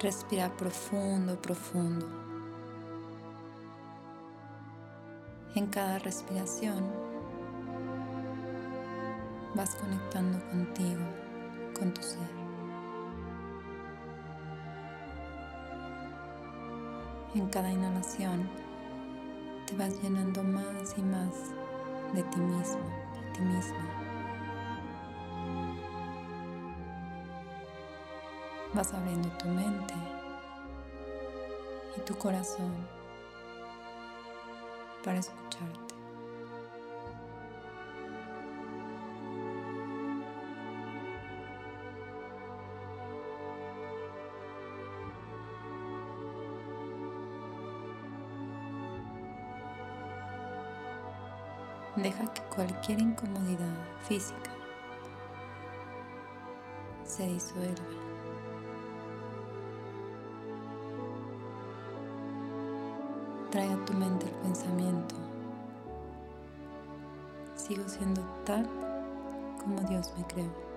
Respira profundo, profundo. En cada respiración vas conectando contigo, con tu ser. En cada inhalación te vas llenando más y más de ti mismo, de ti misma. Vas abriendo tu mente y tu corazón para escucharte. Deja que cualquier incomodidad física se disuelva. Trae a tu mente el pensamiento. Sigo siendo tal como Dios me creó.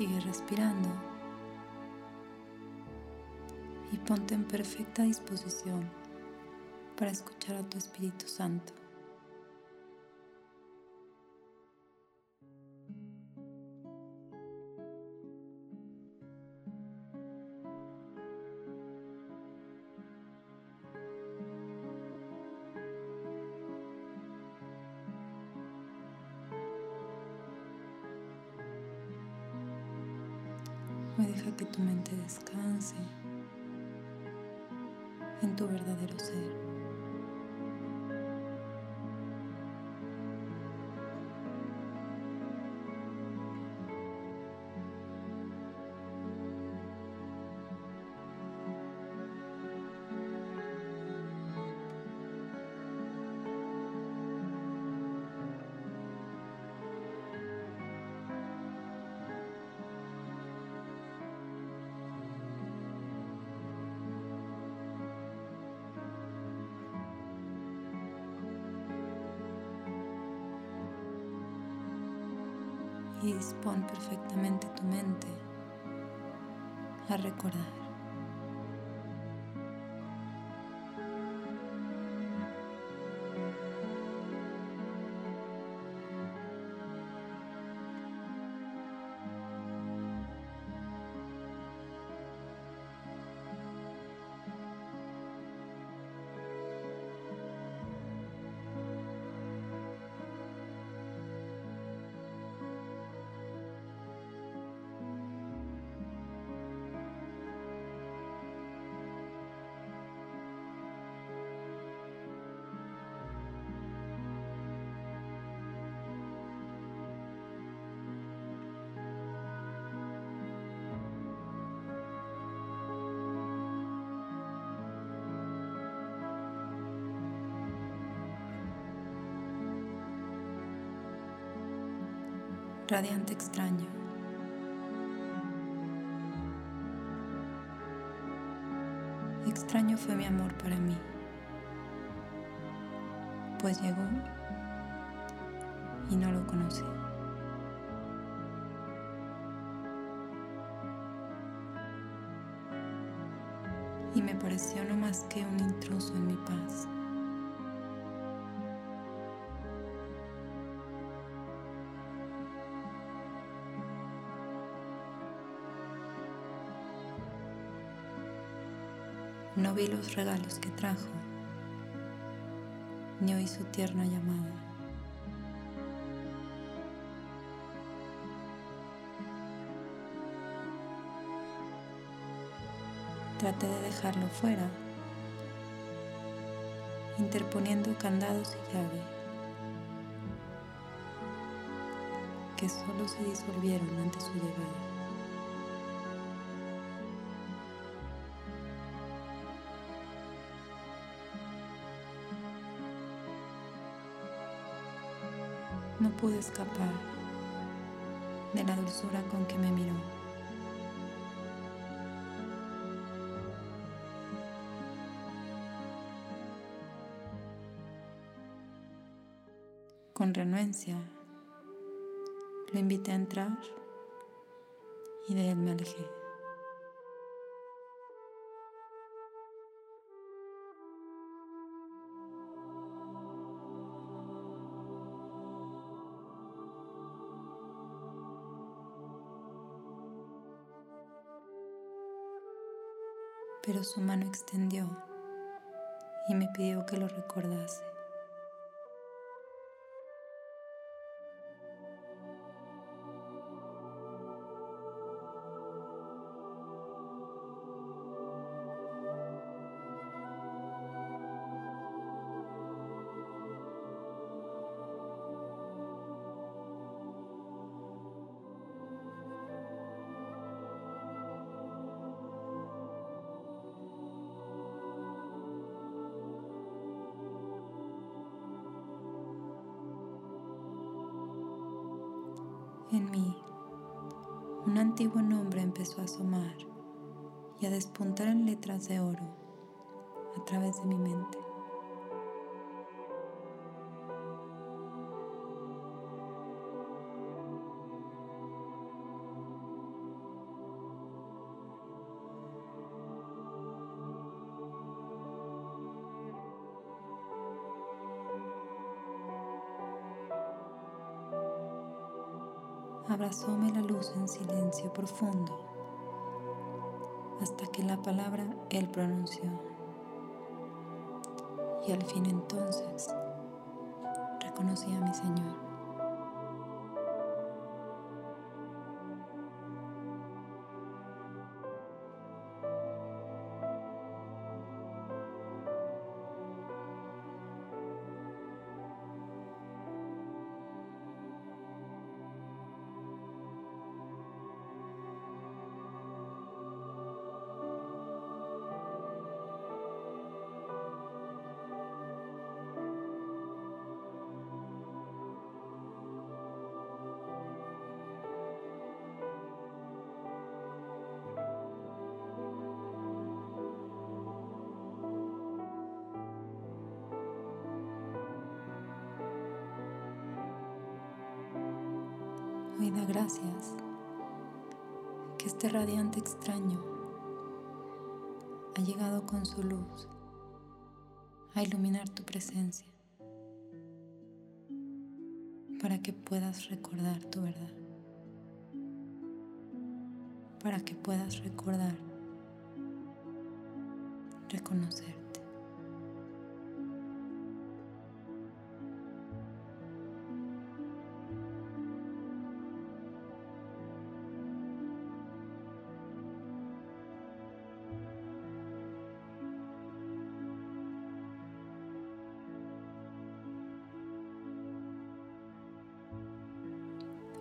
Sigue respirando y ponte en perfecta disposición para escuchar a tu Espíritu Santo. Hoy deja que tu mente descanse en tu verdadero ser. Y dispón perfectamente tu mente a recordar. Radiante extraño. Extraño fue mi amor para mí, pues llegó y no lo conocí. Y me pareció no más que un intruso en mi paz. No vi los regalos que trajo, ni oí su tierna llamada. Traté de dejarlo fuera, interponiendo candados y llave, que solo se disolvieron ante su llegada. Pude escapar de la dulzura con que me miró. Con renuencia lo invité a entrar y de él me alejé. Pero su mano extendió y me pidió que lo recordase. Un antiguo nombre empezó a asomar y a despuntar en letras de oro a través de mi mente. Abrazóme la luz en silencio profundo hasta que la palabra Él pronunció. Y al fin entonces reconocí a mi Señor. Da gracias que este radiante extraño ha llegado con su luz a iluminar tu presencia para que puedas recordar tu verdad, para que puedas recordar, reconocer.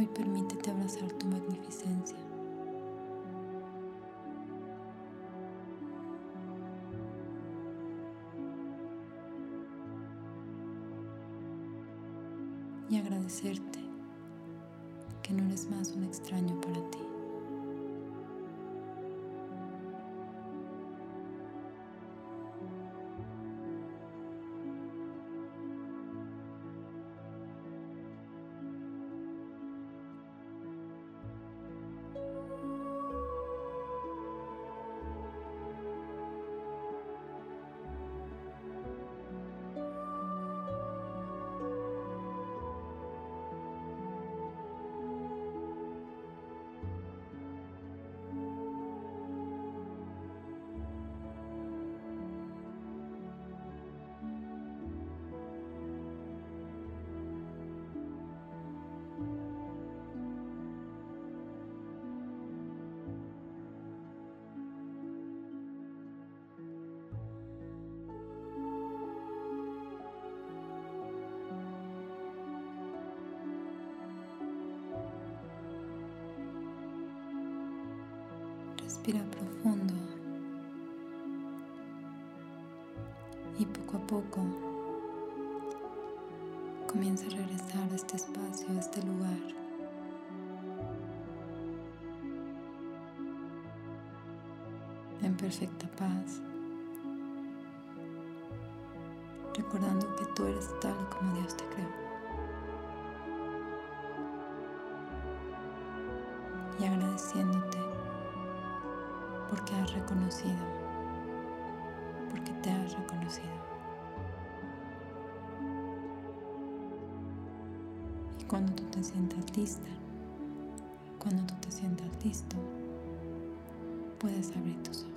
Hoy permítete abrazar tu magnificencia. Y agradecerte que no eres más un extraño para ti. Respira profundo y poco a poco comienza a regresar a este espacio, a este lugar. En perfecta paz. Recordando que tú eres tal como Dios te creó. Y agradeciéndote porque has reconocido, porque te has reconocido. Y cuando tú te sientas lista, cuando tú te sientas listo, puedes abrir tus ojos.